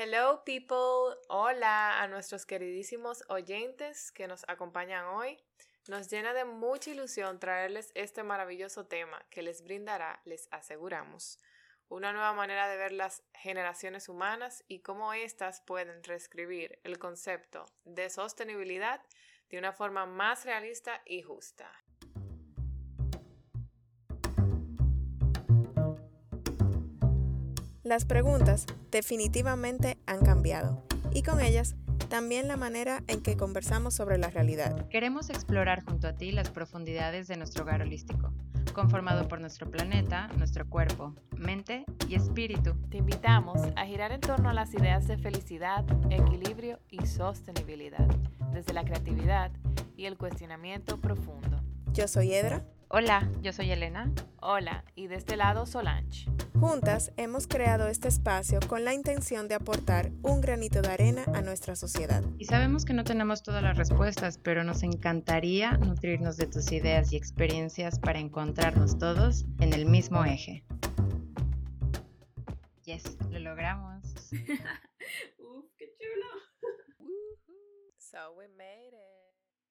Hello people, hola a nuestros queridísimos oyentes que nos acompañan hoy. Nos llena de mucha ilusión traerles este maravilloso tema que les brindará, les aseguramos, una nueva manera de ver las generaciones humanas y cómo éstas pueden reescribir el concepto de sostenibilidad de una forma más realista y justa. Las preguntas definitivamente han cambiado y con ellas también la manera en que conversamos sobre la realidad. Queremos explorar junto a ti las profundidades de nuestro hogar holístico, conformado por nuestro planeta, nuestro cuerpo, mente y espíritu. Te invitamos a girar en torno a las ideas de felicidad, equilibrio y sostenibilidad, desde la creatividad y el cuestionamiento profundo. Yo soy Edra. Hola, yo soy Elena. Hola, y de este lado Solange. Juntas hemos creado este espacio con la intención de aportar un granito de arena a nuestra sociedad. Y sabemos que no tenemos todas las respuestas, pero nos encantaría nutrirnos de tus ideas y experiencias para encontrarnos todos en el mismo eje. Yes, lo logramos. Uf, qué chulo. So we made it.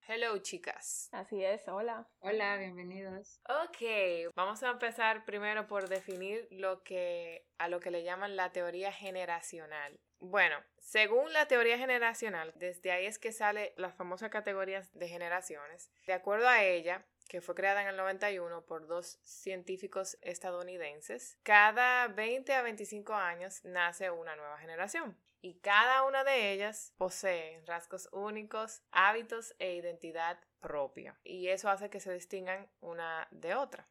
Hello, chicas. Así es, hola. Hola, bienvenidos. Ok, vamos a empezar primero por definir lo que a lo que le llaman la teoría generacional. Bueno, según la teoría generacional, desde ahí es que sale las famosas categorías de generaciones. De acuerdo a ella, que fue creada en el 91 por dos científicos estadounidenses, cada 20 a 25 años nace una nueva generación y cada una de ellas posee rasgos únicos, hábitos e identidad propia, y eso hace que se distingan una de otra.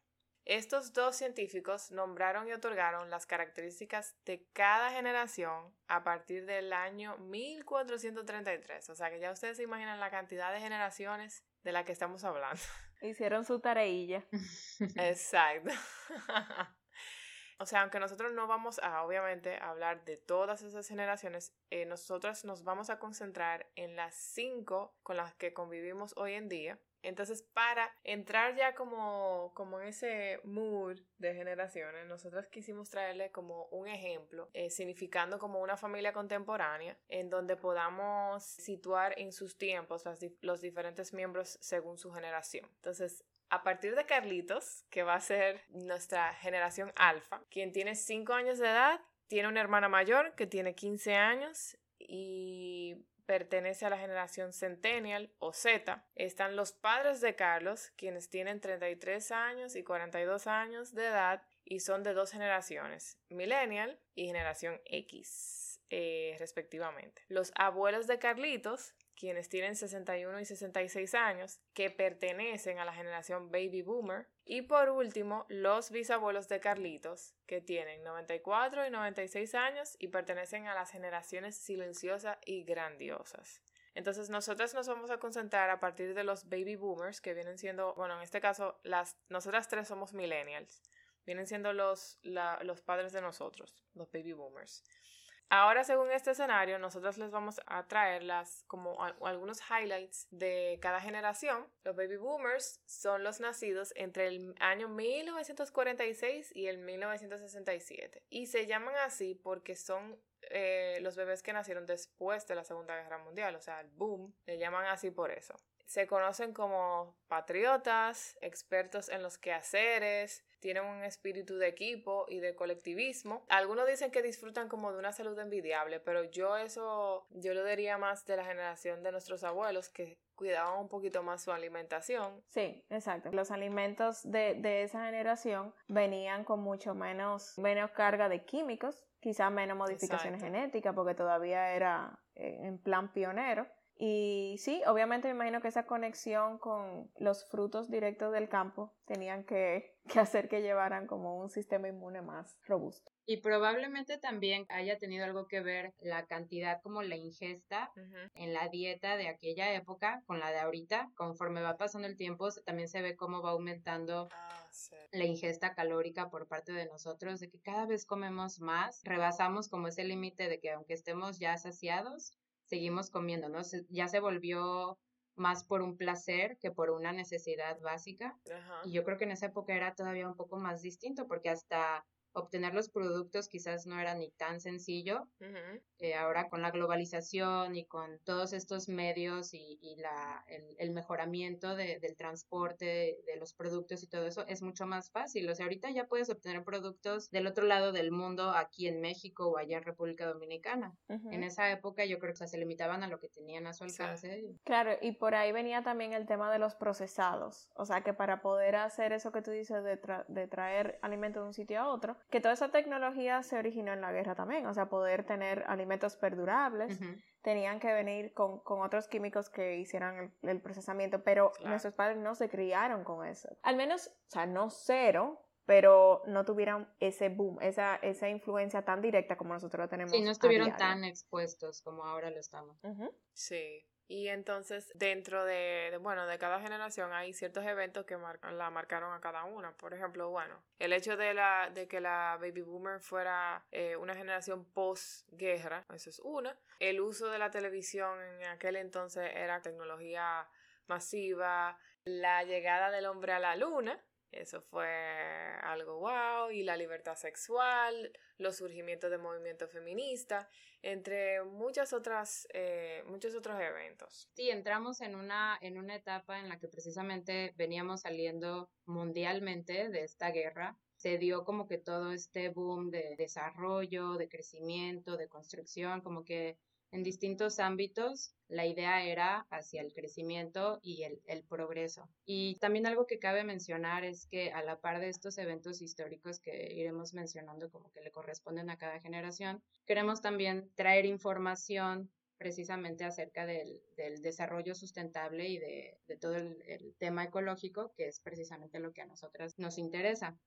Estos dos científicos nombraron y otorgaron las características de cada generación a partir del año 1433. O sea que ya ustedes se imaginan la cantidad de generaciones de la que estamos hablando. Hicieron su tareilla. Exacto. O sea, aunque nosotros no vamos a, obviamente, hablar de todas esas generaciones, eh, nosotros nos vamos a concentrar en las cinco con las que convivimos hoy en día. Entonces, para entrar ya como, como en ese mood de generaciones, nosotros quisimos traerle como un ejemplo, eh, significando como una familia contemporánea, en donde podamos situar en sus tiempos los diferentes miembros según su generación. Entonces, a partir de Carlitos, que va a ser nuestra generación alfa, quien tiene 5 años de edad, tiene una hermana mayor que tiene 15 años y pertenece a la generación Centennial o Z. Están los padres de Carlos, quienes tienen 33 años y 42 años de edad y son de dos generaciones, Millennial y generación X, eh, respectivamente. Los abuelos de Carlitos quienes tienen 61 y 66 años, que pertenecen a la generación baby boomer. Y por último, los bisabuelos de Carlitos, que tienen 94 y 96 años y pertenecen a las generaciones silenciosas y grandiosas. Entonces, nosotras nos vamos a concentrar a partir de los baby boomers, que vienen siendo, bueno, en este caso, las, nosotras tres somos millennials. Vienen siendo los, los padres de nosotros, los baby boomers. Ahora, según este escenario, nosotros les vamos a traer las, como algunos highlights de cada generación. Los baby boomers son los nacidos entre el año 1946 y el 1967. Y se llaman así porque son eh, los bebés que nacieron después de la Segunda Guerra Mundial, o sea, el boom, le llaman así por eso. Se conocen como patriotas, expertos en los quehaceres, tienen un espíritu de equipo y de colectivismo. Algunos dicen que disfrutan como de una salud envidiable, pero yo eso, yo lo diría más de la generación de nuestros abuelos que cuidaban un poquito más su alimentación. Sí, exacto. Los alimentos de, de esa generación venían con mucho menos, menos carga de químicos, quizás menos modificaciones genéticas, porque todavía era eh, en plan pionero. Y sí, obviamente me imagino que esa conexión con los frutos directos del campo tenían que, hacer que llevaran como un sistema inmune más robusto. Y probablemente también haya tenido algo que ver la cantidad como la ingesta en la dieta de aquella época con la de ahorita. Conforme va pasando el tiempo, también se ve cómo va aumentando ah, la ingesta calórica por parte de nosotros, de que cada vez comemos más, rebasamos como ese límite de que aunque estemos ya saciados, seguimos comiendo, ¿no? ya se volvió más por un placer que por una necesidad básica. Y yo creo que en esa época era todavía un poco más distinto porque hasta obtener los productos quizás no era ni tan sencillo. Eh, ahora con la globalización y con todos estos medios y, la, el, mejoramiento del transporte de, los productos y todo eso es mucho más fácil. O sea, ahorita ya puedes obtener productos del otro lado del mundo, aquí en México o allá en República Dominicana. En esa época yo creo que se limitaban a lo que tenían a su alcance. Claro, y por ahí venía también el tema de los procesados. O sea, que para poder hacer eso que tú dices de, de traer alimentos de un sitio a otro, que toda esa tecnología se originó en la guerra también. O sea, poder tener alimentos perdurables. Tenían que venir con, otros químicos que hicieran el, procesamiento, pero nuestros padres no se criaron con eso. Al menos, o sea, no cero, pero no tuvieran ese boom, esa, esa influencia tan directa como nosotros lo tenemos. Sí, no estuvieron tan expuestos como ahora lo estamos. Sí. Y entonces, dentro de, bueno, de cada generación hay ciertos eventos que la marcaron a cada una. Por ejemplo, bueno, el hecho de, la, de que la baby boomer fuera eh, una generación post-guerra, eso es una. El uso de la televisión en aquel entonces era tecnología masiva. La llegada del hombre a la luna, eso fue algo wow, y la libertad sexual, los surgimientos del movimiento feminista, entre muchas otras, eh, muchos otros eventos. Sí, entramos en una, en una etapa en la que precisamente veníamos saliendo mundialmente de esta guerra. Se dio como que todo este boom de desarrollo, de crecimiento, de construcción, como que en distintos ámbitos, la idea era hacia el crecimiento y el, progreso. Y también algo que cabe mencionar es que a la par de estos eventos históricos que iremos mencionando como que le corresponden a cada generación, queremos también traer información precisamente acerca del, desarrollo sustentable y de, todo el, tema ecológico, que es precisamente lo que a nosotras nos interesa.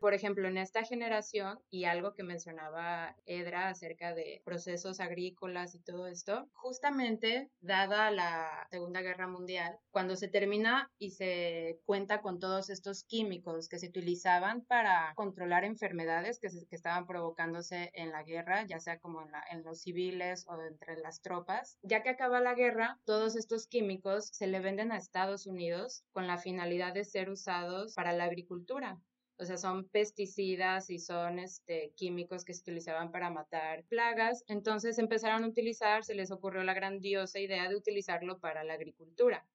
Por ejemplo, en esta generación, y algo que mencionaba Edra acerca de procesos agrícolas y todo esto, justamente dada la Segunda Guerra Mundial, cuando se termina y se cuenta con todos estos químicos que se utilizaban para controlar enfermedades que, que estaban provocándose en la guerra, ya sea como en, en los civiles o entre las tropas, ya que acaba la guerra, todos estos químicos se le venden a Estados Unidos con la finalidad de ser usados para la agricultura. O sea, son pesticidas y son este, químicos que se utilizaban para matar plagas. Entonces empezaron a utilizar, se les ocurrió la grandiosa idea de utilizarlo para la agricultura.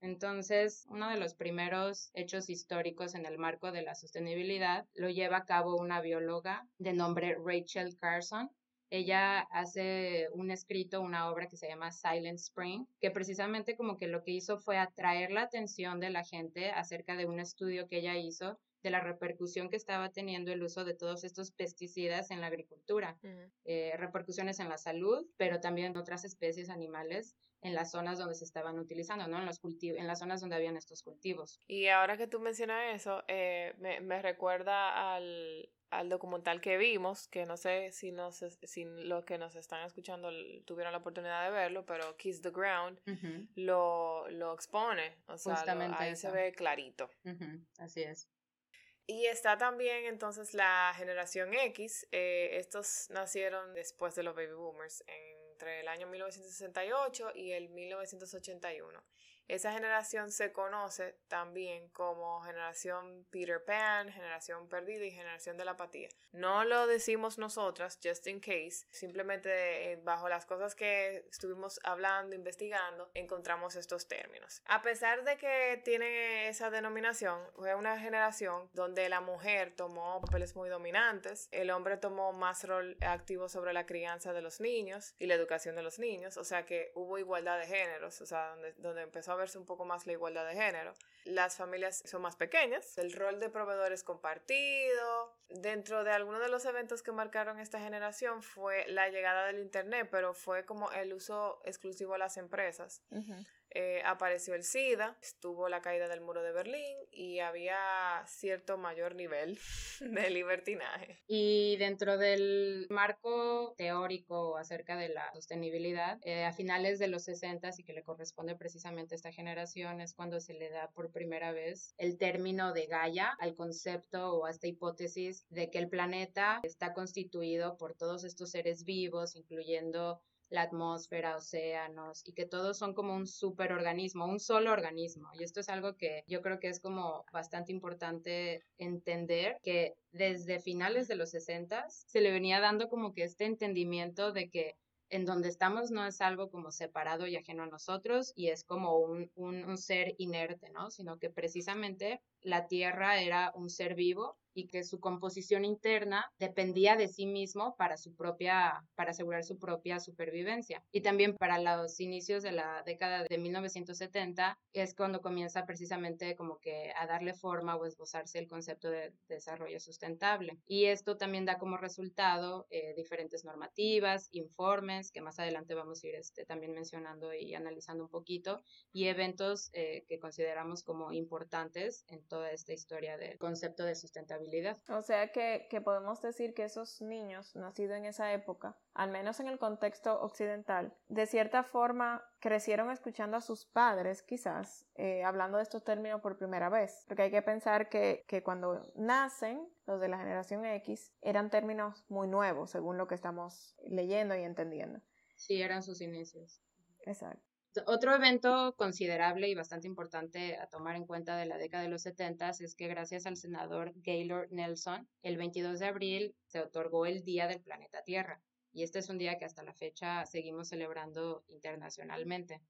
Entonces, uno de los primeros hechos históricos en el marco de la sostenibilidad lo lleva a cabo una bióloga de nombre Rachel Carson, ella hace un escrito, una obra que se llama Silent Spring, que precisamente como que lo que hizo fue atraer la atención de la gente acerca de un estudio que ella hizo de la repercusión que estaba teniendo el uso de todos estos pesticidas en la agricultura, eh, repercusiones en la salud, pero también en otras especies animales en las zonas donde se estaban utilizando, ¿no? En, los cultivos, en las zonas donde habían estos cultivos. Y ahora que tú mencionas eso, eh, me, me, recuerda al, al documental que vimos, que no sé si, nos, si los que nos están escuchando tuvieron la oportunidad de verlo, pero Kiss the Ground lo, lo, expone, o sea, ahí se ve clarito. Así es. Y está también entonces la generación X, eh, estos nacieron después de los baby boomers, entre el año 1968 y el 1981. Esa generación se conoce también como generación Peter Pan, generación perdida y generación de la apatía. No lo decimos nosotras, just in case, simplemente eh, bajo las cosas que estuvimos hablando, investigando, encontramos estos términos. A pesar de que tiene esa denominación, fue una generación donde la mujer tomó papeles muy dominantes, el hombre tomó más rol activo sobre la crianza de los niños y la educación de los niños, o sea que hubo igualdad de géneros, o sea, donde, donde empezó a verse un poco más la igualdad de género. Las familias son más pequeñas, el rol de proveedores compartido. Dentro de algunos de los eventos que marcaron esta generación fue la llegada del Internet, pero fue como el uso exclusivo de las empresas. Eh, apareció el SIDA, estuvo la caída del muro de Berlín y había cierto mayor nivel de libertinaje. Y dentro del marco teórico acerca de la sostenibilidad, eh, a finales de los 60 y que le corresponde precisamente a esta generación es cuando se le da por primera vez el término de Gaia al concepto o a esta hipótesis de que el planeta está constituido por todos estos seres vivos, incluyendo la atmósfera, océanos, y que todos son como un superorganismo, un solo organismo. Y esto es algo que yo creo que es como bastante importante entender, que desde finales de los 60 se le venía dando como que este entendimiento de que en donde estamos no es algo como separado y ajeno a nosotros y es como un, un, un ser inerte, ¿no? Sino que precisamente la Tierra era un ser vivo y que su composición interna dependía de sí mismo para su propia, para asegurar su propia supervivencia. Y también para los inicios de la década de 1970 es cuando comienza precisamente como que a darle forma o esbozarse el concepto de desarrollo sustentable. Y esto también da como resultado eh, diferentes normativas, informes, que más adelante vamos a ir este, también mencionando y analizando un poquito, y eventos eh, que consideramos como importantes en toda esta historia del concepto de sustentabilidad o sea que, podemos decir que esos niños nacidos en esa época, al menos en el contexto occidental, de cierta forma crecieron escuchando a sus padres, quizás, eh, hablando de estos términos por primera vez. Porque hay que pensar que, que cuando nacen, los de la generación X, eran términos muy nuevos, según lo que estamos leyendo y entendiendo. Sí, eran sus inicios. Exacto. Otro evento considerable y bastante importante a tomar en cuenta de la década de los 70 es que gracias al senador Gaylord Nelson, el 22 de abril se otorgó el Día del Planeta Tierra. Y este es un día que hasta la fecha seguimos celebrando internacionalmente.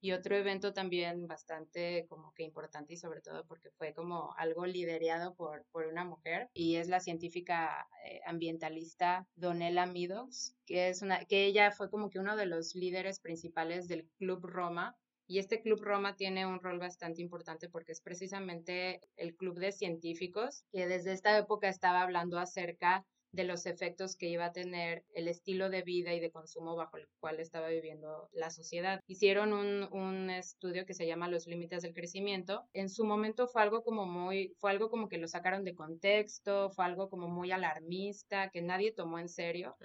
Y otro evento también bastante como que importante y sobre todo porque fue como algo liderado por, por una mujer y es la científica eh, ambientalista Donella Meadows, que es una, que ella fue como que uno de los líderes principales del Club Roma y este Club Roma tiene un rol bastante importante porque es precisamente el club de científicos que desde esta época estaba hablando acerca de los efectos que iba a tener el estilo de vida y de consumo bajo el cual estaba viviendo la sociedad. Hicieron un, un, estudio que se llama Los límites del crecimiento. En su momento fue algo como muy, fue algo como que lo sacaron de contexto, fue algo como muy alarmista, que nadie tomó en serio.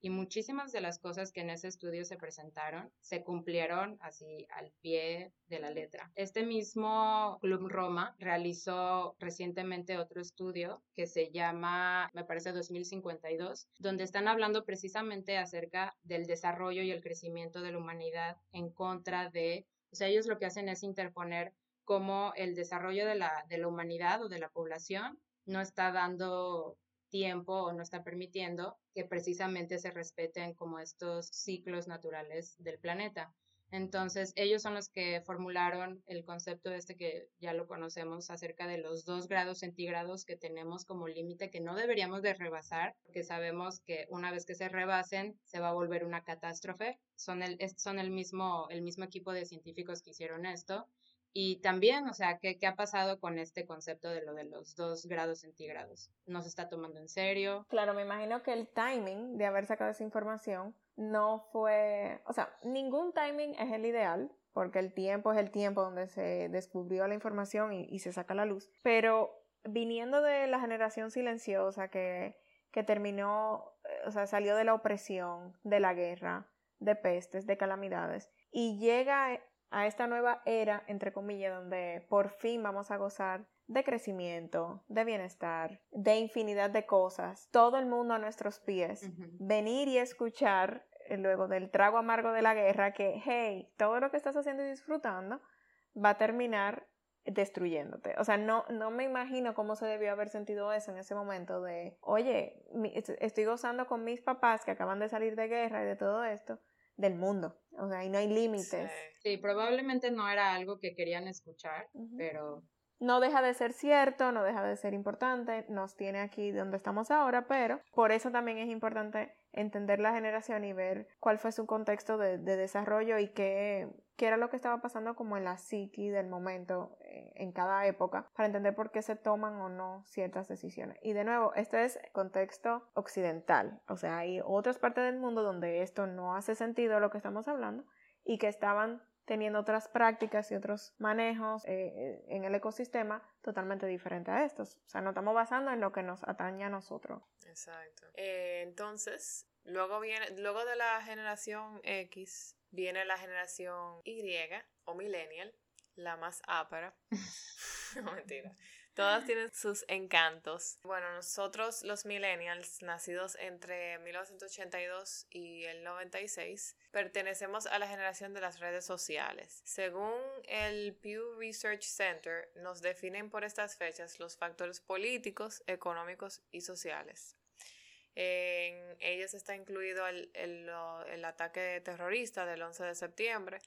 Y muchísimas de las cosas que en ese estudio se presentaron se cumplieron así al pie de la letra. Este mismo Club Roma realizó recientemente otro estudio que se llama, me parece 2005, donde están hablando precisamente acerca del desarrollo y el crecimiento de la humanidad en contra de, o sea, ellos lo que hacen es interponer cómo el desarrollo de la, de la humanidad o de la población no está dando tiempo o no está permitiendo que precisamente se respeten como estos ciclos naturales del planeta. Entonces, ellos son los que formularon el concepto este que ya lo conocemos acerca de los dos grados centígrados que tenemos como límite que no deberíamos de rebasar, porque sabemos que una vez que se rebasen se va a volver una catástrofe. Son el, son el, mismo, el mismo equipo de científicos que hicieron esto. Y también, o sea, ¿qué, ¿qué, ha pasado con este concepto de lo de los dos grados centígrados? ¿No se está tomando en serio? Claro, me imagino que el timing de haber sacado esa información no fue, o sea, ningún timing es el ideal, porque el tiempo es el tiempo donde se descubrió la información y, se saca la luz, pero viniendo de la generación silenciosa que, que terminó, o sea, salió de la opresión, de la guerra, de pestes, de calamidades, y llega a esta nueva era, entre comillas, donde por fin vamos a gozar de crecimiento, de bienestar, de infinidad de cosas, todo el mundo a nuestros pies, venir y escuchar eh, luego del trago amargo de la guerra que, hey, todo lo que estás haciendo y disfrutando va a terminar destruyéndote. O sea, no, no me imagino cómo se debió haber sentido eso en ese momento de, oye, estoy gozando con mis papás que acaban de salir de guerra y de todo esto, del mundo. O sea, y no hay límites. Sí. probablemente no era algo que querían escuchar, pero no deja de ser cierto, no deja de ser importante, nos tiene aquí donde estamos ahora, pero por eso también es importante entender la generación y ver cuál fue su contexto de, desarrollo y qué, qué, era lo que estaba pasando como en la psiqui del momento eh, en cada época para entender por qué se toman o no ciertas decisiones. Y de nuevo, este es contexto occidental, o sea, hay otras partes del mundo donde esto no hace sentido lo que estamos hablando y que estaban teniendo otras prácticas y otros manejos eh, en el ecosistema totalmente diferentes a estos. O sea, nos estamos basando en lo que nos atañe a nosotros. Exacto. Eh, entonces, luego viene, luego de la generación X, viene la generación Y o millennial, la más ápera. no mentira. Todas tienen sus encantos. Bueno, nosotros los millennials, nacidos entre 1982 y el 96, pertenecemos a la generación de las redes sociales. Según el Pew Research Center, nos definen por estas fechas los factores políticos, económicos y sociales. En ellos está incluido el, el ataque terrorista del 11 de septiembre,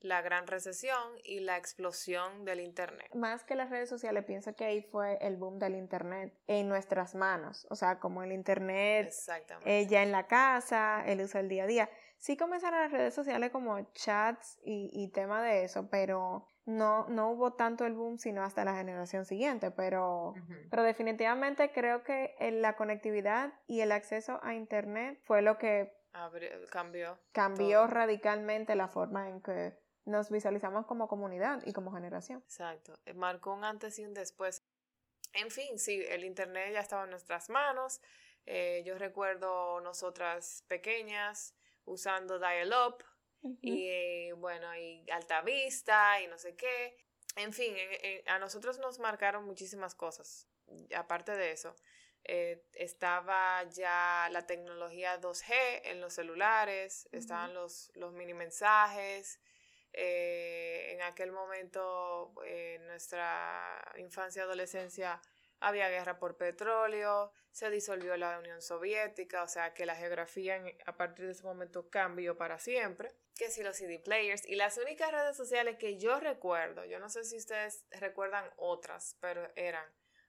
la gran recesión y la explosión del Internet. Más que las redes sociales, pienso que ahí fue el boom del Internet en nuestras manos, o sea, como el Internet eh, ya en la casa, el uso del día a día. Sí comenzaron las redes sociales como chats y, y tema de eso, pero no, no hubo tanto el boom sino hasta la generación siguiente, pero, pero definitivamente creo que la conectividad y el acceso a Internet fue lo que cambió. Cambió radicalmente la forma en que nos visualizamos como comunidad y como generación. Exacto, eh, marcó un antes y un después. En fin, sí, el Internet ya estaba en nuestras manos. Eh, yo recuerdo nosotras pequeñas usando dial-up y eh, bueno, y alta vista y no sé qué. En fin, a nosotros nos marcaron muchísimas cosas. Aparte de eso, estaba ya la tecnología 2G en los celulares, estaban los, los mini mensajes, eh, en aquel momento, en nuestra infancia y adolescencia, había guerra por petróleo, se disolvió la Unión Soviética, o sea que la geografía a partir de ese momento cambió para siempre. Que si los CD players y las únicas redes sociales que yo recuerdo, yo no sé si ustedes recuerdan otras, pero eran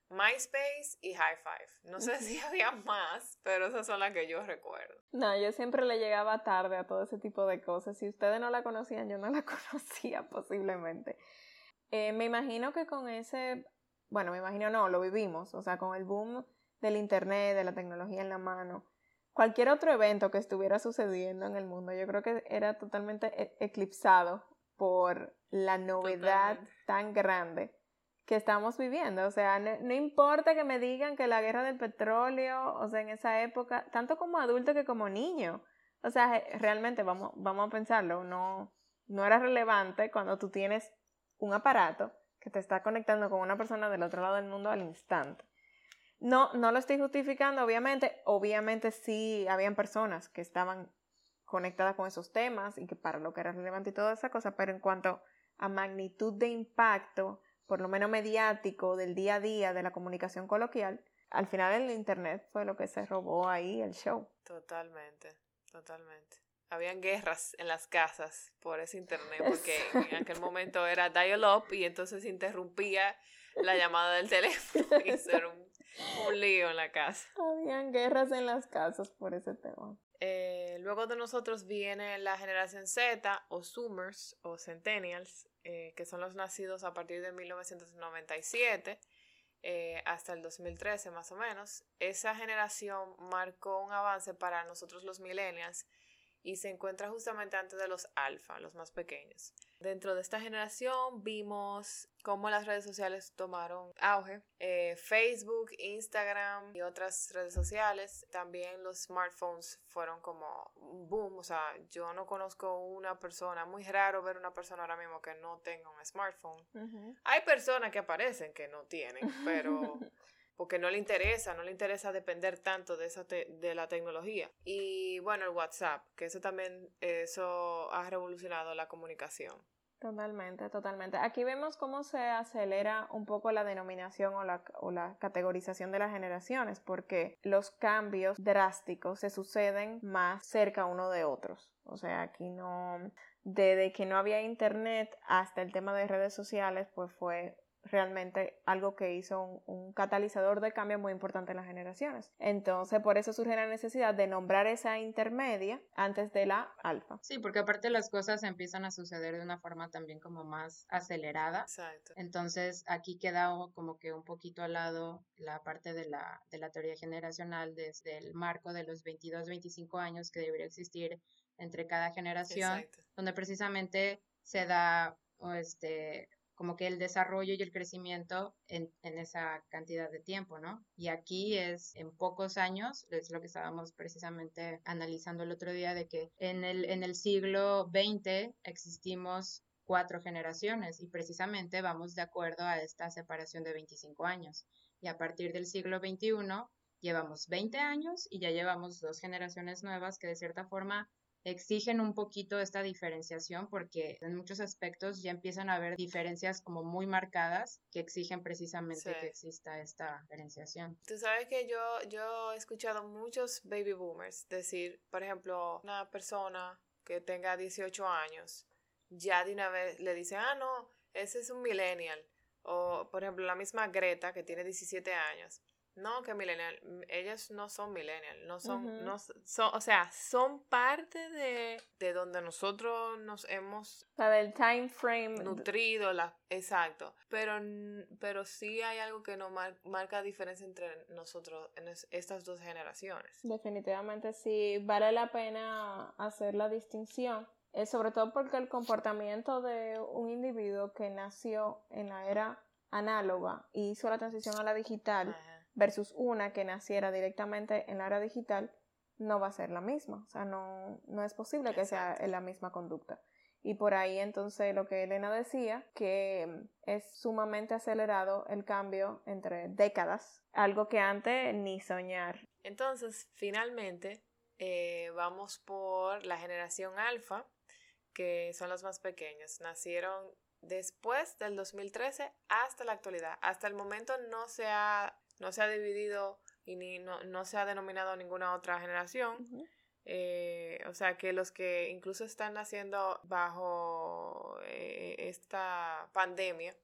MySpace y High Five. No sé si había más, pero esas son las que yo recuerdo. No, yo siempre le llegaba tarde a todo ese tipo de cosas. Si ustedes no la conocían, yo no la conocía posiblemente. Eh, me imagino que con ese, bueno, me imagino no, lo vivimos, o sea, con el boom del Internet, de la tecnología en la mano, cualquier otro evento que estuviera sucediendo en el mundo, yo creo que era totalmente e-, eclipsado por la novedad tan grande que estamos viviendo. O sea, no, importa que me digan que la guerra del petróleo, o sea, en esa época, tanto como adulto que como niño, o sea, realmente vamos, vamos a pensarlo, no, no era relevante cuando tú tienes un aparato que te está conectando con una persona del otro lado del mundo al instante. No, no lo estoy justificando, obviamente, obviamente sí habían personas que estaban conectadas con esos temas y que para lo que era relevante y toda esa cosa, pero en cuanto a magnitud de impacto, por lo menos mediático, del día a día, de la comunicación coloquial, al final el Internet fue lo que se robó ahí el show. Totalmente, totalmente. Habían guerras en las casas por ese Internet, porque en aquel momento era dial-up y entonces interrumpía la llamada del teléfono y eso era un, lío en la casa. Habían guerras en las casas por ese tema. Eh, luego de nosotros viene la generación Z o Zoomers o Centennials, eh, que son los nacidos a partir de 1997 eh, hasta el 2013 más o menos. Esa generación marcó un avance para nosotros los millennials y se encuentra justamente antes de los alfa, los más pequeños. Dentro de esta generación vimos cómo las redes sociales tomaron auge. Eh, Facebook, Instagram y otras redes sociales. También los smartphones fueron como un boom. O sea, yo no conozco una persona, muy raro ver una persona ahora mismo que no tenga un smartphone. Hay personas que aparecen que no tienen, pero porque no le interesa, no le interesa depender tanto de, esa de la tecnología. Y bueno, el WhatsApp, que eso también, eso ha revolucionado la comunicación. Totalmente, totalmente. Aquí vemos cómo se acelera un poco la denominación o la, o la categorización de las generaciones, porque los cambios drásticos se suceden más cerca uno de otros. O sea, aquí no, desde que no había internet hasta el tema de redes sociales, pues fue realmente algo que hizo un, catalizador de cambio muy importante en las generaciones. Entonces, por eso surge la necesidad de nombrar esa intermedia antes de la alfa. Sí, porque aparte las cosas empiezan a suceder de una forma también como más acelerada. Exacto. Entonces, aquí queda como que un poquito al lado la parte de la, de la teoría generacional desde el marco de los 22, 25 años que debería existir entre cada generación, donde precisamente se da este como que el desarrollo y el crecimiento en, en, esa cantidad de tiempo, ¿no? Y aquí es en pocos años, es lo que estábamos precisamente analizando el otro día, de que en el, en el siglo XX existimos cuatro generaciones y precisamente vamos de acuerdo a esta separación de 25 años. Y a partir del siglo XXI llevamos 20 años y ya llevamos dos generaciones nuevas que de cierta forma exigen un poquito esta diferenciación porque en muchos aspectos ya empiezan a haber diferencias como muy marcadas que exigen precisamente que exista esta diferenciación. Tú sabes que yo, yo he escuchado muchos baby boomers decir, por ejemplo, una persona que tenga 18 años, ya de una vez le dice, ah, no, ese es un millennial. O, por ejemplo, la misma Greta, que tiene 17 años. No, que millennial, ellos no son millennial, no son, no son, o sea, son parte de, de donde nosotros nos hemos... O sea, del time frame. Nutrido, la, exacto, pero, pero sí hay algo que nos marca diferencia entre nosotros en estas dos generaciones. Definitivamente sí, vale la pena hacer la distinción, eh, sobre todo porque el comportamiento de un individuo que nació en la era análoga y hizo la transición a la digital versus una que naciera directamente en la era digital, no va a ser la misma. O sea, no, no es posible que sea la misma conducta. Y por ahí entonces lo que Elena decía, que es sumamente acelerado el cambio entre décadas, algo que antes ni soñar. Entonces, finalmente, eh, vamos por la generación alfa, que son los más pequeños. Nacieron después del 2013 hasta la actualidad. Hasta el momento no se ha no se ha dividido y ni, no, se ha denominado ninguna otra generación. Eh, o sea que los que incluso están naciendo bajo eh, esta pandemia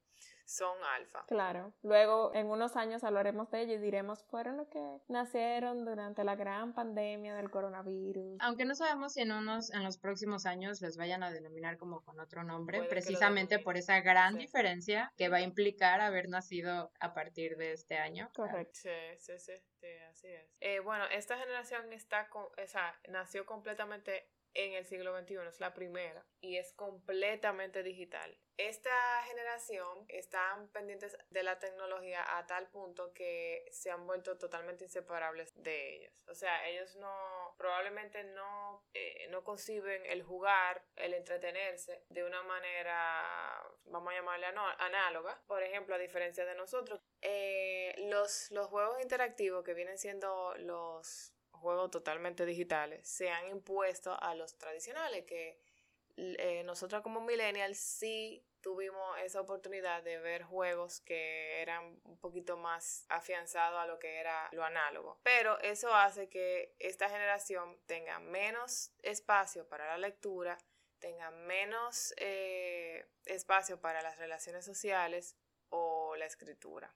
son alfa. Claro. Luego, en unos años hablaremos de ellos y diremos, fueron los que nacieron durante la gran pandemia del coronavirus. Aunque no sabemos si en unos, en los próximos años les vayan a denominar como con otro nombre, precisamente por esa gran diferencia que va a implicar haber nacido a partir de este año. Correcto. Sí, sí, sí, así es. Eh, bueno, esta generación está con, o sea, nació completamente en el siglo XXI, es la primera y es completamente digital. Esta generación están pendientes de la tecnología a tal punto que se han vuelto totalmente inseparables de ellos. O sea, ellos no, probablemente no, eh, no conciben el jugar, el entretenerse de una manera, vamos a llamarle análoga. Por ejemplo, a diferencia de nosotros, eh, los, los juegos interactivos que vienen siendo los juegos totalmente digitales se han impuesto a los tradicionales, que eh, nosotros como millennials sí tuvimos esa oportunidad de ver juegos que eran un poquito más afianzados a lo que era lo análogo. Pero eso hace que esta generación tenga menos espacio para la lectura, tenga menos eh, espacio para las relaciones sociales la escritura,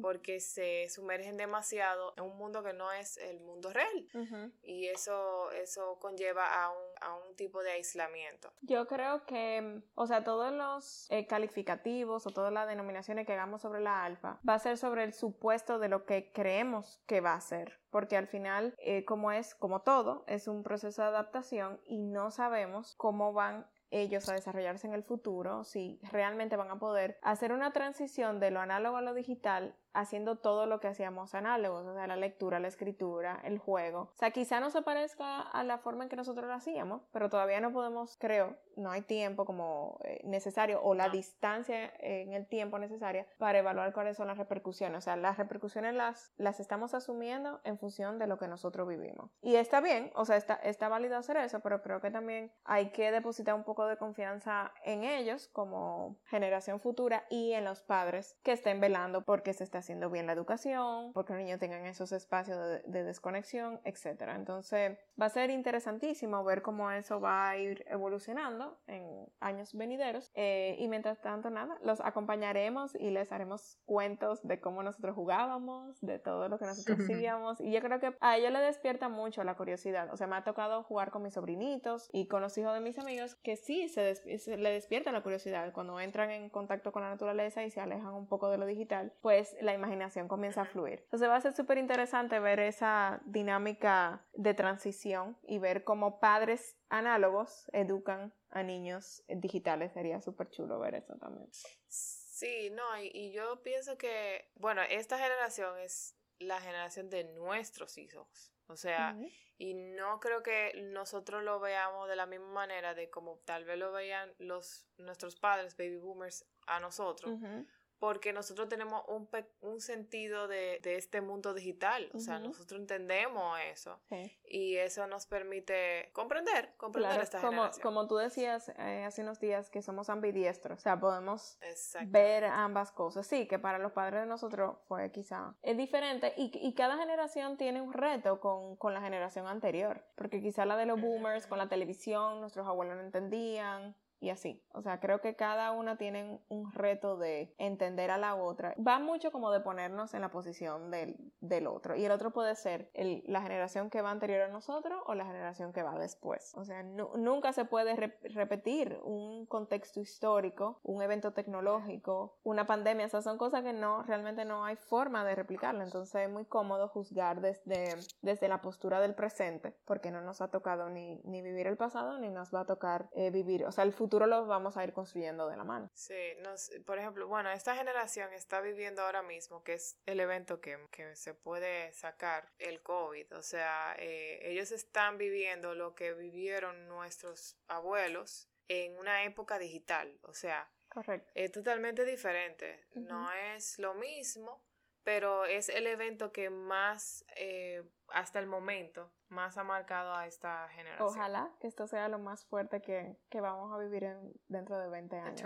porque se sumergen demasiado en un mundo que no es el mundo real. Y eso, eso conlleva a un, a un, tipo de aislamiento. Yo creo que, o sea, todos los eh, calificativos o todas las denominaciones que hagamos sobre la alfa va a ser sobre el supuesto de lo que creemos que va a ser porque al final, eh, como es, como todo, es un proceso de adaptación y no sabemos cómo van ellos a desarrollarse en el futuro, si realmente van a poder hacer una transición de lo análogo a lo digital haciendo todo lo que hacíamos análogos, o sea, la lectura, la escritura, el juego. O sea, quizá no se parezca a la forma en que nosotros lo hacíamos, pero todavía no podemos, creo, no hay tiempo como eh, necesario o la distancia en el tiempo necesaria para evaluar cuáles son las repercusiones. O sea, las repercusiones las, las estamos asumiendo en función de lo que nosotros vivimos. Y está bien, o sea, está, está válido hacer eso, pero creo que también hay que depositar un poco de confianza en ellos como generación futura y en los padres que estén velando porque se está haciendo bien la educación, porque los niños tengan esos espacios de, desconexión, etc. Entonces va a ser interesantísimo ver cómo eso va a ir evolucionando en años venideros. Eh, y mientras tanto, nada, los acompañaremos y les haremos cuentos de cómo nosotros jugábamos, de todo lo que nosotros hacíamos. Y yo creo que a ellos les despierta mucho la curiosidad. O sea, me ha tocado jugar con mis sobrinitos y con los hijos de mis amigos que sí se, se le despierta la curiosidad cuando entran en contacto con la naturaleza y se alejan un poco de lo digital, pues la imaginación comienza a fluir. Entonces va a ser súper interesante ver esa dinámica de transición y ver cómo padres análogos educan a niños digitales. Sería súper chulo ver eso también. Sí, no, y, y yo pienso que, bueno, esta generación es la generación de nuestros hijos. O sea, y no creo que nosotros lo veamos de la misma manera de como tal vez lo veían los nuestros padres, baby boomers, a nosotros porque nosotros tenemos un, un sentido de, de, este mundo digital, o sea, nosotros entendemos eso y eso nos permite comprender, comprender esta como, generación. Como tú decías eh, hace unos días que somos ambidiestros, o sea, podemos ver ambas cosas. Sí, que para los padres de nosotros fue quizá es diferente y, y cada generación tiene un reto con, con, la generación anterior, porque quizá la de los boomers con la televisión, nuestros abuelos no entendían, y así. O sea, creo que cada una tiene un reto de entender a la otra. Va mucho como de ponernos en la posición del, del otro. Y el otro puede ser la generación que va anterior a nosotros o la generación que va después. O sea, nunca se puede repetir un contexto histórico, un evento tecnológico, una pandemia. O sea, son cosas que no, realmente no hay forma de replicarlo. Entonces es muy cómodo juzgar desde, desde la postura del presente, porque no nos ha tocado ni, ni vivir el pasado, ni nos va a tocar eh, vivir, o sea, el futuro futuro lo vamos a ir construyendo de la mano. Sí, nos, por ejemplo, bueno, esta generación está viviendo ahora mismo, que es el evento que, que se puede sacar, el COVID. O sea, eh, ellos están viviendo lo que vivieron nuestros abuelos en una época digital. O sea, Correcto. es totalmente diferente. No es lo mismo, pero es el evento que más, eh, hasta el momento, más ha marcado a esta generación. Ojalá que esto sea lo más fuerte que, que vamos a vivir en, dentro de 20 años.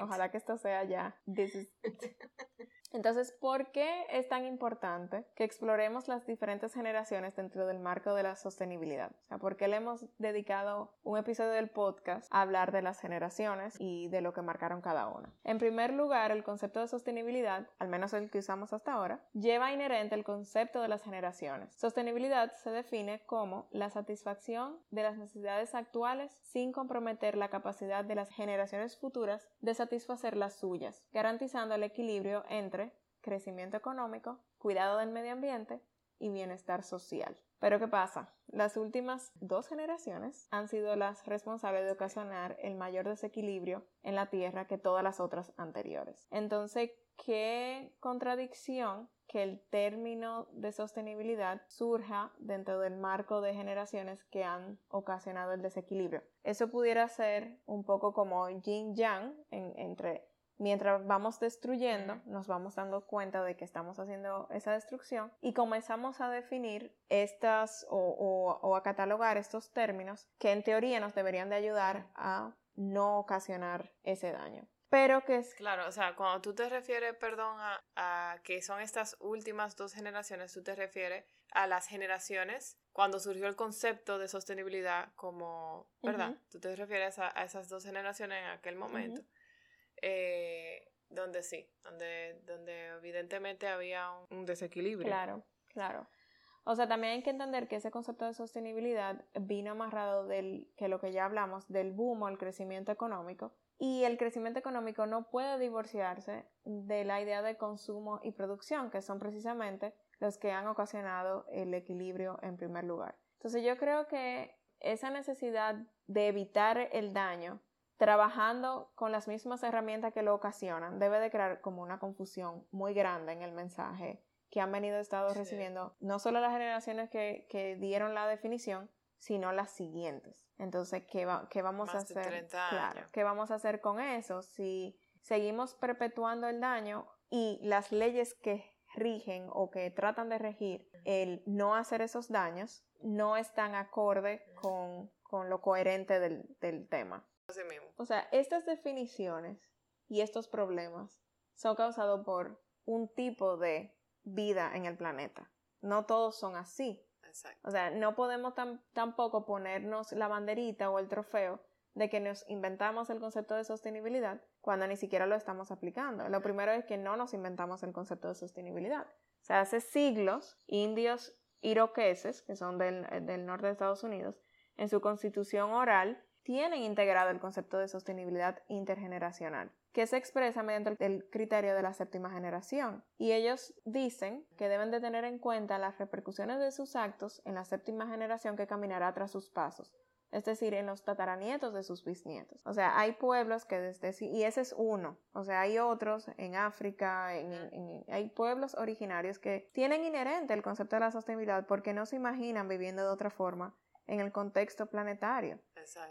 Ojalá que esto sea ya. This is Entonces, ¿por qué es tan importante que exploremos las diferentes generaciones dentro del marco de la sostenibilidad? O sea, ¿por qué le hemos dedicado un episodio del podcast a hablar de las generaciones y de lo que marcaron cada una? En primer lugar, el concepto de sostenibilidad, al menos el que usamos hasta ahora, lleva inherente el concepto de las generaciones. Sostenibilidad se define como la satisfacción de las necesidades actuales sin comprometer la capacidad de las generaciones futuras de satisfacer las suyas, garantizando el equilibrio entre crecimiento económico, cuidado del medio ambiente y bienestar social. Pero ¿qué pasa? Las últimas dos generaciones han sido las responsables de ocasionar el mayor desequilibrio en la Tierra que todas las otras anteriores. Entonces, qué contradicción que el término de sostenibilidad surja dentro del marco de generaciones que han ocasionado el desequilibrio. Eso pudiera ser un poco como yin-yang entre mientras vamos destruyendo, nos vamos dando cuenta de que estamos haciendo esa destrucción y comenzamos a definir estas o, a catalogar estos términos que en teoría nos deberían de ayudar a no ocasionar ese daño. Pero que es... Claro, o sea, cuando tú te refieres, perdón, a, que son estas últimas dos generaciones, tú te refieres a las generaciones cuando surgió el concepto de sostenibilidad como, ¿verdad? Tú te refieres a, esas dos generaciones en aquel momento. Eh, donde sí, donde, donde evidentemente había un, desequilibrio. Claro, claro. O sea, también hay que entender que ese concepto de sostenibilidad vino amarrado del, que lo que ya hablamos, del boom o el crecimiento económico. Y el crecimiento económico no puede divorciarse de la idea de consumo y producción, que son precisamente los que han ocasionado el equilibrio en primer lugar. Entonces yo creo que esa necesidad de evitar el daño trabajando con las mismas herramientas que lo ocasionan, debe de crear como una confusión muy grande en el mensaje que han venido estado recibiendo no solo las generaciones que, que, dieron la definición, sino las siguientes. Entonces, ¿qué, qué vamos a hacer? Claro, ¿qué vamos a hacer con eso? Si seguimos perpetuando el daño y las leyes que rigen o que tratan de regir el no hacer esos daños no están acorde con, con lo coherente del, del tema. O sea, estas definiciones y estos problemas son causados por un tipo de vida en el planeta. No todos son así. O sea, no podemos tampoco ponernos la banderita o el trofeo de que nos inventamos el concepto de sostenibilidad cuando ni siquiera lo estamos aplicando. Lo primero es que no nos inventamos el concepto de sostenibilidad. O sea, hace siglos, indios iroqueses, que son del, del norte de Estados Unidos, en su constitución oral tienen integrado el concepto de sostenibilidad intergeneracional, que se expresa mediante el criterio de la séptima generación. Y ellos dicen que deben de tener en cuenta las repercusiones de sus actos en la séptima generación que caminará tras sus pasos, es decir, en los tataranietos de sus bisnietos. O sea, hay pueblos que desde y ese es uno, o sea, hay otros en África, hay pueblos originarios que tienen inherente el concepto de la sostenibilidad porque no se imaginan viviendo de otra forma en el contexto planetario.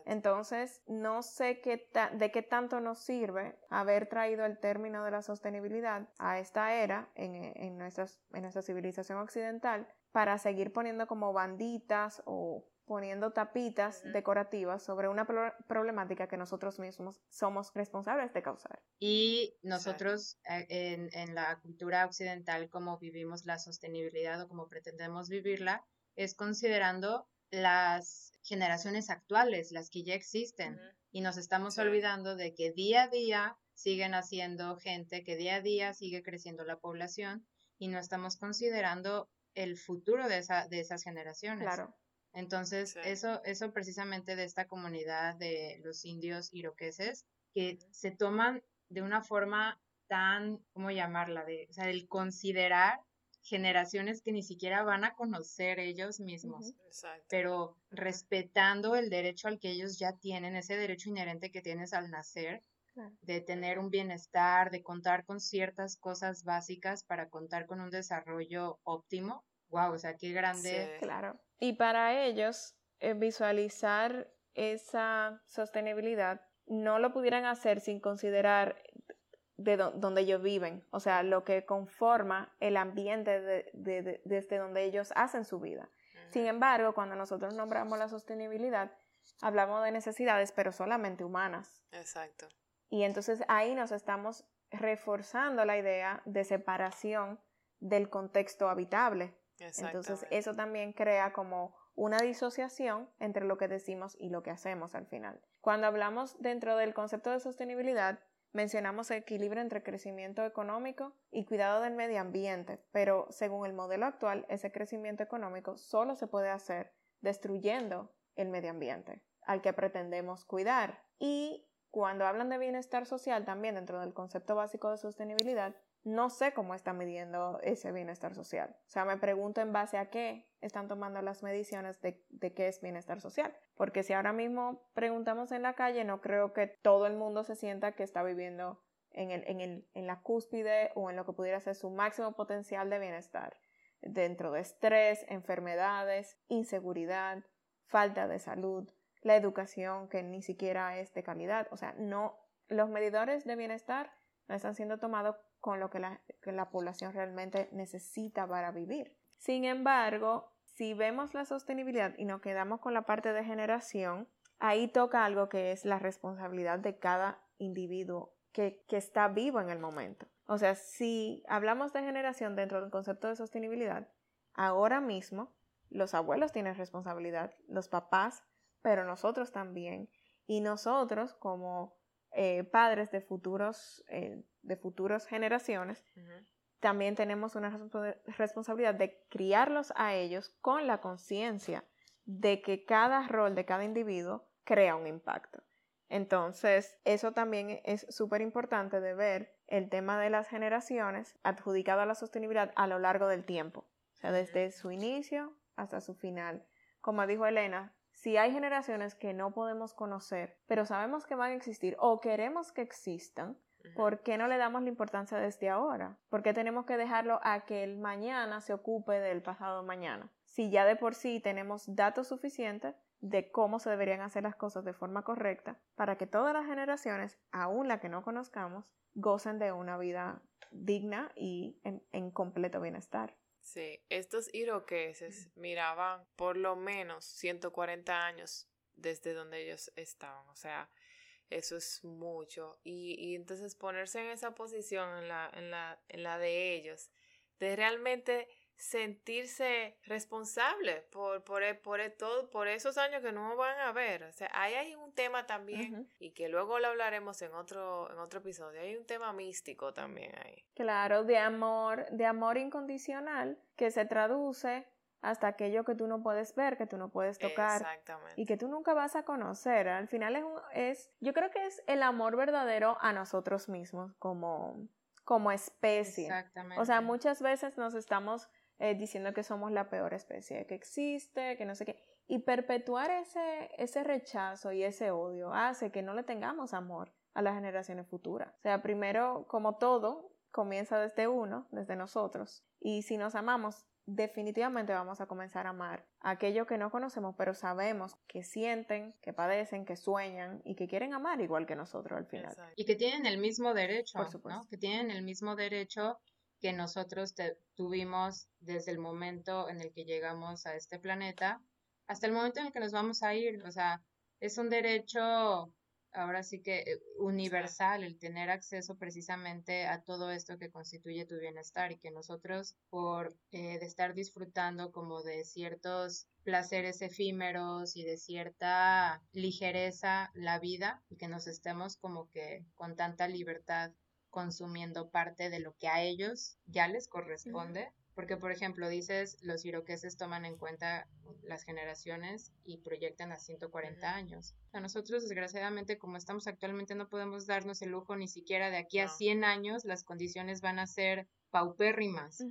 Entonces, no sé qué de qué tanto nos sirve haber traído el término de la sostenibilidad a esta era en, en, nuestras, en nuestra civilización occidental para seguir poniendo como banditas o poniendo tapitas decorativas sobre una problemática que nosotros mismos somos responsables de causar. Y nosotros eh, en, en, la cultura occidental, como vivimos la sostenibilidad o como pretendemos vivirla, es considerando las generaciones actuales, las que ya existen, y nos estamos olvidando de que día a día siguen haciendo gente, que día a día sigue creciendo la población y no estamos considerando el futuro de, esa, de esas generaciones. Claro. Entonces, eso, eso precisamente de esta comunidad de los indios iroqueses, que se toman de una forma tan, ¿cómo llamarla? De, o sea, el considerar generaciones que ni siquiera van a conocer ellos mismos, pero respetando el derecho al que ellos ya tienen, ese derecho inherente que tienes al nacer, de tener un bienestar, de contar con ciertas cosas básicas para contar con un desarrollo óptimo. Wow, o sea, qué grande. claro. Y para ellos, eh, visualizar esa sostenibilidad no lo pudieran hacer sin considerar de donde ellos viven, o sea, lo que conforma el ambiente de, desde donde ellos hacen su vida. Sin embargo, cuando nosotros nombramos la sostenibilidad, hablamos de necesidades, pero solamente humanas. Exacto. Y entonces ahí nos estamos reforzando la idea de separación del contexto habitable. Entonces eso también crea como una disociación entre lo que decimos y lo que hacemos al final. Cuando hablamos dentro del concepto de sostenibilidad, Mencionamos equilibrio entre crecimiento económico y cuidado del medio ambiente, pero según el modelo actual, ese crecimiento económico solo se puede hacer destruyendo el medio ambiente al que pretendemos cuidar. Y cuando hablan de bienestar social también dentro del concepto básico de sostenibilidad, no sé cómo están midiendo ese bienestar social. O sea, me pregunto en base a qué están tomando las mediciones de, qué es bienestar social. Porque si ahora mismo preguntamos en la calle, no creo que todo el mundo se sienta que está viviendo en, la cúspide o en lo que pudiera ser su máximo potencial de bienestar. Dentro de estrés, enfermedades, inseguridad, falta de salud, la educación que ni siquiera es de calidad. O sea, no, los medidores de bienestar no están siendo tomados con lo que la, población realmente necesita para vivir. Sin embargo, si vemos la sostenibilidad y nos quedamos con la parte de generación, ahí toca algo que es la responsabilidad de cada individuo que, que, está vivo en el momento. O sea, si hablamos de generación dentro del concepto de sostenibilidad, ahora mismo los abuelos tienen responsabilidad, los papás, pero nosotros también. Y nosotros como eh, padres de futuros, eh, de futuras generaciones, también tenemos una responsabilidad de criarlos a ellos con la conciencia de que cada rol de cada individuo crea un impacto. Entonces, eso también es súper importante de ver el tema de las generaciones adjudicado a la sostenibilidad a lo largo del tiempo, o sea, desde su inicio hasta su final. Como dijo Elena, si hay generaciones que no podemos conocer, pero sabemos que van a existir o queremos que existan, ¿por qué no le damos la importancia desde ahora? ¿Por qué tenemos que dejarlo a que el mañana se ocupe del pasado mañana? Si ya de por sí tenemos datos suficientes de cómo se deberían hacer las cosas de forma correcta para que todas las generaciones, aun la que no conozcamos, gocen de una vida digna y en completo bienestar. Sí, estos iroqueses miraban por lo menos 140 años desde donde ellos estaban, o sea, eso es mucho. Y, y entonces ponerse en esa posición, en la, en la, en la de ellos, de realmente sentirse responsable por, por, e, por, e, todo, por esos años que no van a ver. O sea, ahí hay un tema también y que luego lo hablaremos en otro, en otro episodio. Hay un tema místico también ahí. Claro, de amor, de amor incondicional que se traduce hasta aquello que tú no puedes ver, que tú no puedes tocar y que tú nunca vas a conocer. Al final es, es yo creo que es el amor verdadero a nosotros mismos como como especie. Exactamente. O sea, muchas veces nos estamos eh, diciendo que somos la peor especie que existe, que no sé qué. Y perpetuar ese, ese rechazo y ese odio hace que no le tengamos amor a las generaciones futuras. O sea, primero, como todo, comienza desde uno, desde nosotros. Y si nos amamos, definitivamente vamos a comenzar a amar a aquello que no conocemos, pero sabemos que sienten, que padecen, que sueñan y que quieren amar igual que nosotros al final. Y que tienen el mismo derecho, ¿no? Que tienen el mismo derecho que nosotros tuvimos desde el momento en el que llegamos a este planeta hasta el momento en el que nos vamos a ir. O sea, es un derecho ahora sí que eh, universal el tener acceso precisamente a todo esto que constituye tu bienestar y que nosotros por eh, de estar disfrutando como de ciertos placeres efímeros y de cierta ligereza la vida y que nos estemos como que con tanta libertad consumiendo parte de lo que a ellos ya les corresponde, porque, por ejemplo, dices, los iroqueses toman en cuenta las generaciones y proyectan a 140 años. A nosotros, desgraciadamente, como estamos actualmente, no podemos darnos el lujo ni siquiera de aquí a 100 años, las condiciones van a ser paupérrimas.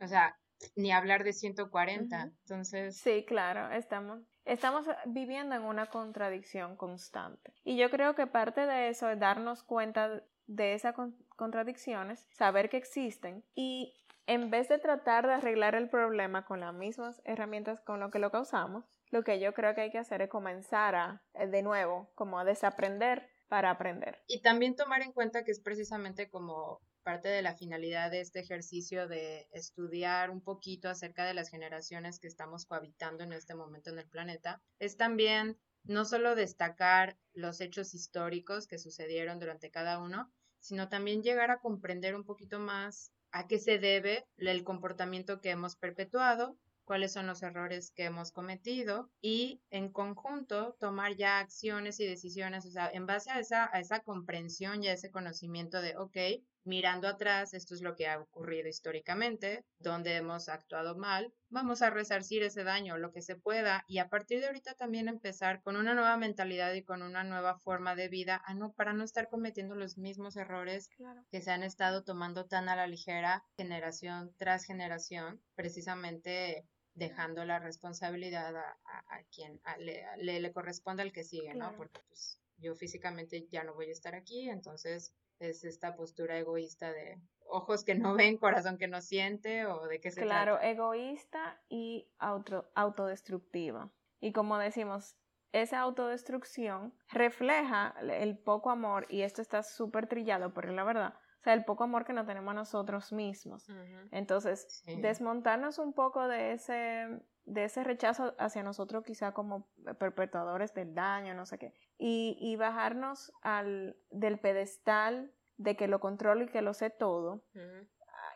O sea, ni hablar de 140. Entonces. Sí, claro, estamos. Estamos viviendo en una contradicción constante. Y yo creo que parte de eso es darnos cuenta de esas contradicciones, saber que existen y en vez de tratar de arreglar el problema con las mismas herramientas con lo que lo causamos, lo que yo creo que hay que hacer es comenzar a, eh, de nuevo, como a desaprender para aprender. Y también tomar en cuenta que es precisamente como parte de la finalidad de este ejercicio de estudiar un poquito acerca de las generaciones que estamos cohabitando en este momento en el planeta, es también no solo destacar los hechos históricos que sucedieron durante cada uno, sino también llegar a comprender un poquito más a qué se debe el comportamiento que hemos perpetuado, cuáles son los errores que hemos cometido y en conjunto tomar ya acciones y decisiones, o sea, en base a esa, a esa comprensión y a ese conocimiento de, ok, mirando atrás, esto es lo que ha ocurrido históricamente, donde hemos actuado mal, vamos a resarcir ese daño lo que se pueda y a partir de ahorita también empezar con una nueva mentalidad y con una nueva forma de vida a no, para no estar cometiendo los mismos errores que se han estado tomando tan a la ligera generación tras generación, precisamente dejando la responsabilidad a, quien le, le, corresponde al que sigue, ¿no? Porque pues yo físicamente ya no voy a estar aquí, entonces es esta postura egoísta de ojos que no ven, corazón que no siente o de qué se claro, egoísta y auto, autodestructiva. Y como decimos, esa autodestrucción refleja el poco amor, y esto está súper trillado, pero la verdad, sea, el poco amor que no tenemos a nosotros mismos. Entonces, desmontarnos un poco de ese, de ese rechazo hacia nosotros, quizá como perpetuadores del daño, no sé qué, y, bajarnos al, del pedestal de que lo controlo y que lo sé todo,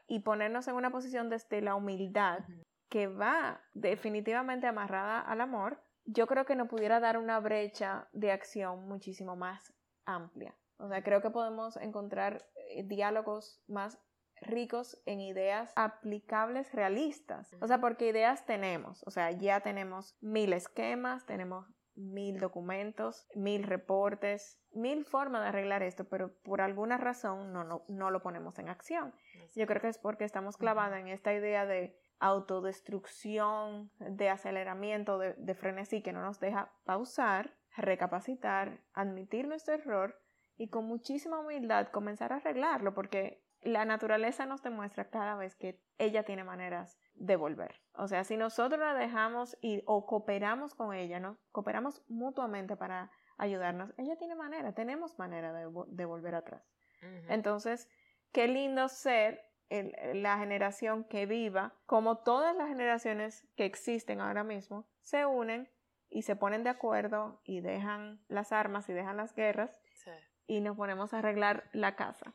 y ponernos en una posición desde la humildad que va definitivamente amarrada al amor, yo creo que nos pudiera dar una brecha de acción muchísimo más amplia. O sea, creo que podemos encontrar diálogos más ricos en ideas aplicables realistas. O sea, porque ideas tenemos, o sea, ya tenemos mil esquemas, tenemos mil documentos, mil reportes, mil formas de arreglar esto, pero por alguna razón no, no, no lo ponemos en acción. Yo creo que es porque estamos clavados en esta idea de autodestrucción, de aceleramiento, de, de frenesí que no nos deja pausar, recapacitar, admitir nuestro error y con muchísima humildad comenzar a arreglarlo, porque la naturaleza nos demuestra cada vez que ella tiene maneras de volver. O sea, si nosotros la dejamos y o cooperamos con ella, ¿no? Cooperamos mutuamente para ayudarnos, ella tiene manera, tenemos manera de, volver atrás. Entonces, qué lindo ser la generación que viva, como todas las generaciones que existen ahora mismo, se unen y se ponen de acuerdo y dejan las armas y dejan las guerras y nos ponemos a arreglar la casa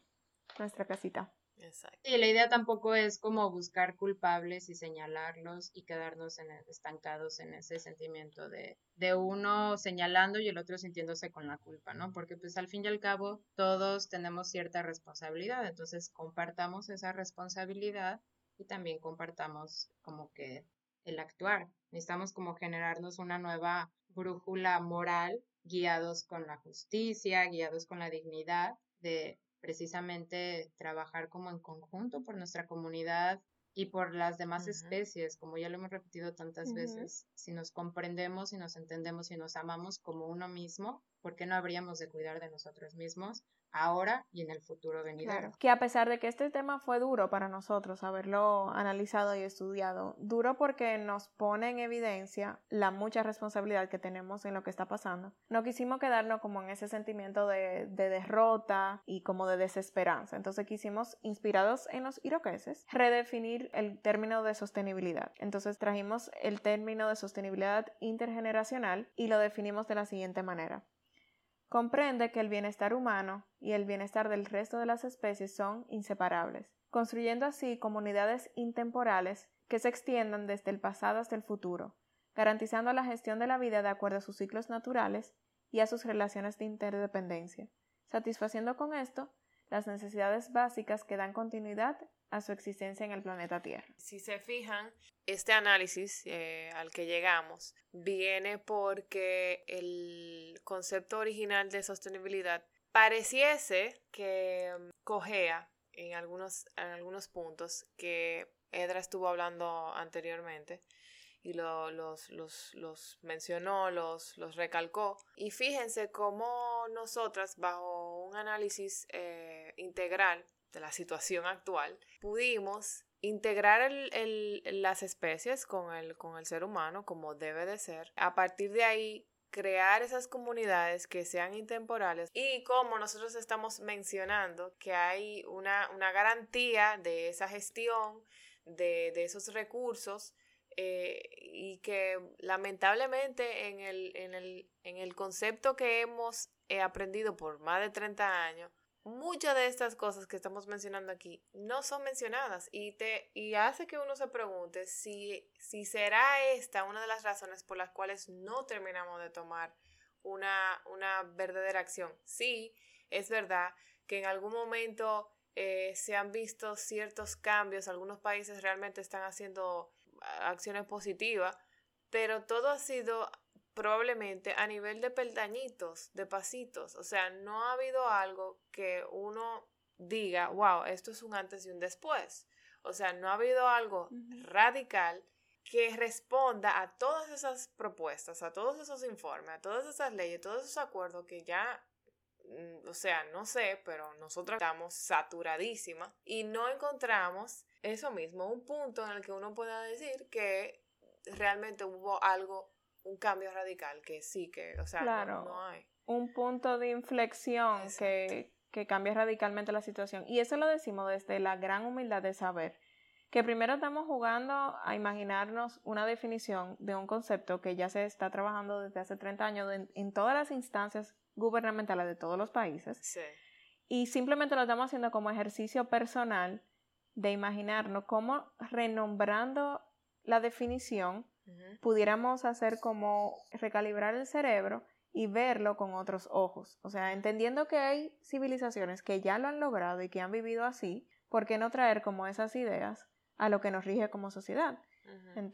nuestra casita. Exacto. Y la idea tampoco es como buscar culpables y señalarlos y quedarnos en estancados en ese sentimiento de, de uno señalando y el otro sintiéndose con la culpa, ¿no? Porque pues al fin y al cabo todos tenemos cierta responsabilidad, entonces compartamos esa responsabilidad y también compartamos como que el actuar. Necesitamos como generarnos una nueva brújula moral guiados con la justicia, guiados con la dignidad de precisamente trabajar como en conjunto por nuestra comunidad y por las demás especies, como ya lo hemos repetido tantas veces. Si nos comprendemos y nos entendemos y nos amamos como uno mismo, ¿por qué no habríamos de cuidar de nosotros mismos ahora y en el futuro venidero. Que a pesar de que este tema fue duro para nosotros haberlo analizado y estudiado, duro porque nos pone en evidencia la mucha responsabilidad que tenemos en lo que está pasando, no quisimos quedarnos como en ese sentimiento de, de derrota y como de desesperanza. Entonces quisimos, inspirados en los iroqueses, redefinir el término de sostenibilidad. Entonces trajimos el término de sostenibilidad intergeneracional y lo definimos de la siguiente manera. Comprende que el bienestar humano y el bienestar del resto de las especies son inseparables, construyendo así comunidades intemporales que se extiendan desde el pasado hasta el futuro, garantizando la gestión de la vida de acuerdo a sus ciclos naturales y a sus relaciones de interdependencia, satisfaciendo con esto las necesidades básicas que dan continuidad a su existencia en el planeta Tierra. Si se fijan, este análisis eh, al que llegamos viene porque el concepto original de sostenibilidad pareciese que mm, cojea en algunos, en algunos puntos que Edra estuvo hablando anteriormente y los, los, mencionó, los, los recalcó. Y fíjense cómo nosotras, bajo análisis eh, integral de la situación actual, pudimos integrar las especies con el, con el ser humano como debe de ser. A partir de ahí, crear esas comunidades que sean intemporales y como nosotros estamos mencionando que hay una, garantía de esa gestión, de, de esos recursos eh, y que lamentablemente en el, en el, en el concepto que hemos eh, aprendido por más de 30 años, muchas de estas cosas que estamos mencionando aquí no son mencionadas y, te, y hace que uno se pregunte si, si será esta una de las razones por las cuales no terminamos de tomar una, una verdadera acción. Sí, es verdad que en algún momento eh, se han visto ciertos cambios, algunos países realmente están haciendo acciones positivas, pero todo ha sido probablemente a nivel de peldañitos, de pasitos. O sea, no ha habido algo que uno diga, wow, esto es un antes y un después. O sea, no ha habido algo radical que responda a todas esas propuestas, a todos esos informes, a todas esas leyes, todos esos acuerdos que ya, mm, o sea, no sé, pero nosotros estamos saturadísimas y no encontramos eso mismo, un punto en el que uno pueda decir que realmente hubo algo, un cambio radical, que sí, que, o sea, no, hay. Un punto de inflexión que, que cambia radicalmente la situación. Y eso lo decimos desde la gran humildad de saber que primero estamos jugando a imaginarnos una definición de un concepto que ya se está trabajando desde hace 30 años en, todas las instancias gubernamentales de todos los países. Sí. Y simplemente lo estamos haciendo como ejercicio personal de imaginarnos cómo renombrando la definición pudiéramos hacer como recalibrar el cerebro y verlo con otros ojos. O sea, entendiendo que hay civilizaciones que ya lo han logrado y que han vivido así, ¿por qué no traer como esas ideas a lo que nos rige como sociedad?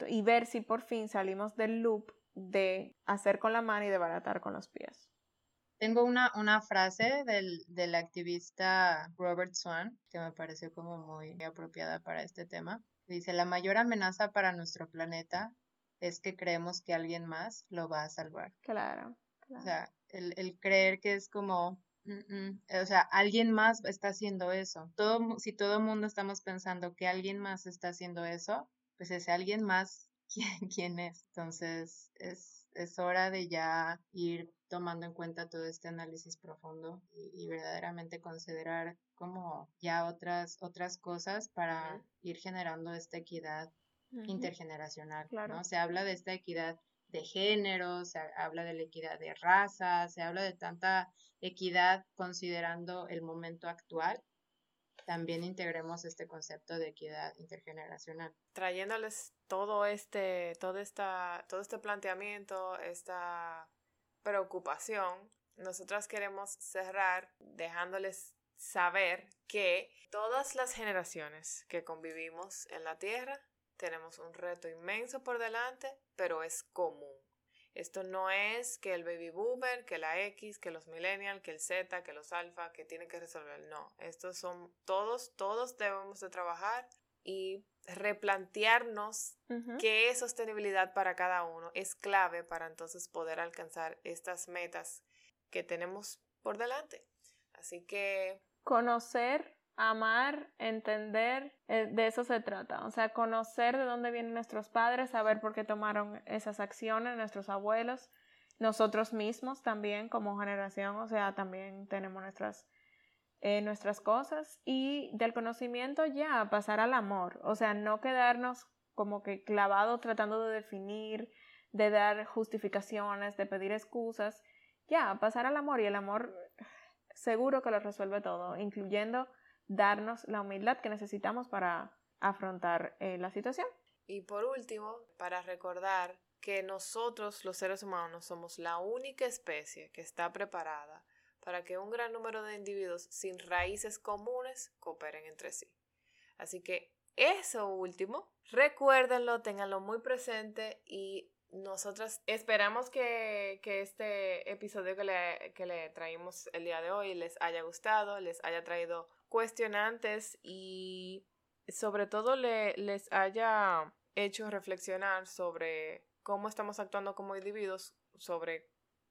y ver si por fin salimos del loop de hacer con la mano y de baratar con los pies. Tengo una, una frase del, del, activista Robert Swan que me pareció como muy apropiada para este tema. Dice, la mayor amenaza para nuestro planeta es que creemos que alguien más lo va a salvar. Claro. O sea, el, el, creer que es como, o sea, alguien más está haciendo eso. Todo, si todo el mundo estamos pensando que alguien más está haciendo eso, pues ese alguien más, ¿quién, quién es? Entonces, es, es hora de ya ir tomando en cuenta todo este análisis profundo y, verdaderamente considerar como ya otras, otras cosas para ir generando esta equidad intergeneracional, ¿no? Se habla de esta equidad de género, se habla de la equidad de raza, se habla de tanta equidad considerando el momento actual. También integremos este concepto de equidad intergeneracional. Trayéndoles todo este, todo esta, todo este planteamiento, esta preocupación, nosotras queremos cerrar dejándoles saber que todas las generaciones que convivimos en la Tierra tenemos un reto inmenso por delante, pero es común. Esto no es que el baby boomer, que la X, que los millennials, que el Z, que los alfa, que tienen que resolver. No, estos son todos, todos debemos de trabajar y replantearnos qué es sostenibilidad para cada uno es clave para entonces poder alcanzar estas metas que tenemos por delante. Así que... Conocer, amar, entender, eh, de eso se trata. O sea, conocer de dónde vienen nuestros padres, saber por qué tomaron esas acciones, nuestros abuelos, nosotros mismos también como generación, o sea, también tenemos nuestras eh, nuestras cosas. Y del conocimiento ya pasar al amor, o sea, no quedarnos como que clavado tratando de definir, de dar justificaciones, de pedir excusas, ya pasar al amor. Y el amor seguro que lo resuelve todo, incluyendo darnos la humildad que necesitamos para afrontar eh, la situación. Y por último, para recordar que nosotros los seres humanos somos la única especie que está preparada para que un gran número de individuos sin raíces comunes cooperen entre sí. Así que eso último, recuérdenlo, tenganlo muy presente y nosotras esperamos que, este episodio que le, que le traímos el día de hoy les haya gustado, les haya traído cuestionantes y sobre todo le, les haya hecho reflexionar sobre cómo estamos actuando como individuos, sobre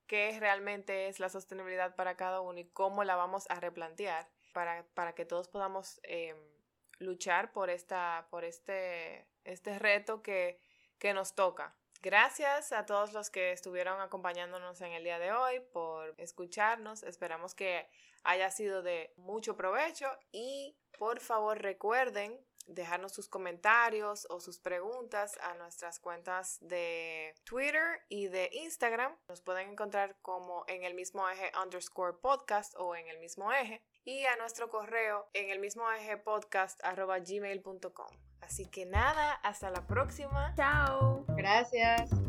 qué realmente es la sostenibilidad para cada uno y cómo la vamos a replantear para, para que todos podamos eh, luchar por, esta, por este, este reto que, que nos toca. Gracias a todos los que estuvieron acompañándonos en el día de hoy por escucharnos. Esperamos que haya sido de mucho provecho y por favor recuerden dejarnos sus comentarios o sus preguntas a nuestras cuentas de Twitter y de Instagram. Nos pueden encontrar como en el mismo eje underscore podcast o en el mismo eje y a nuestro correo en el mismo eje podcast arroba gmail.com. Así que nada, hasta la próxima. Chao. Gracias.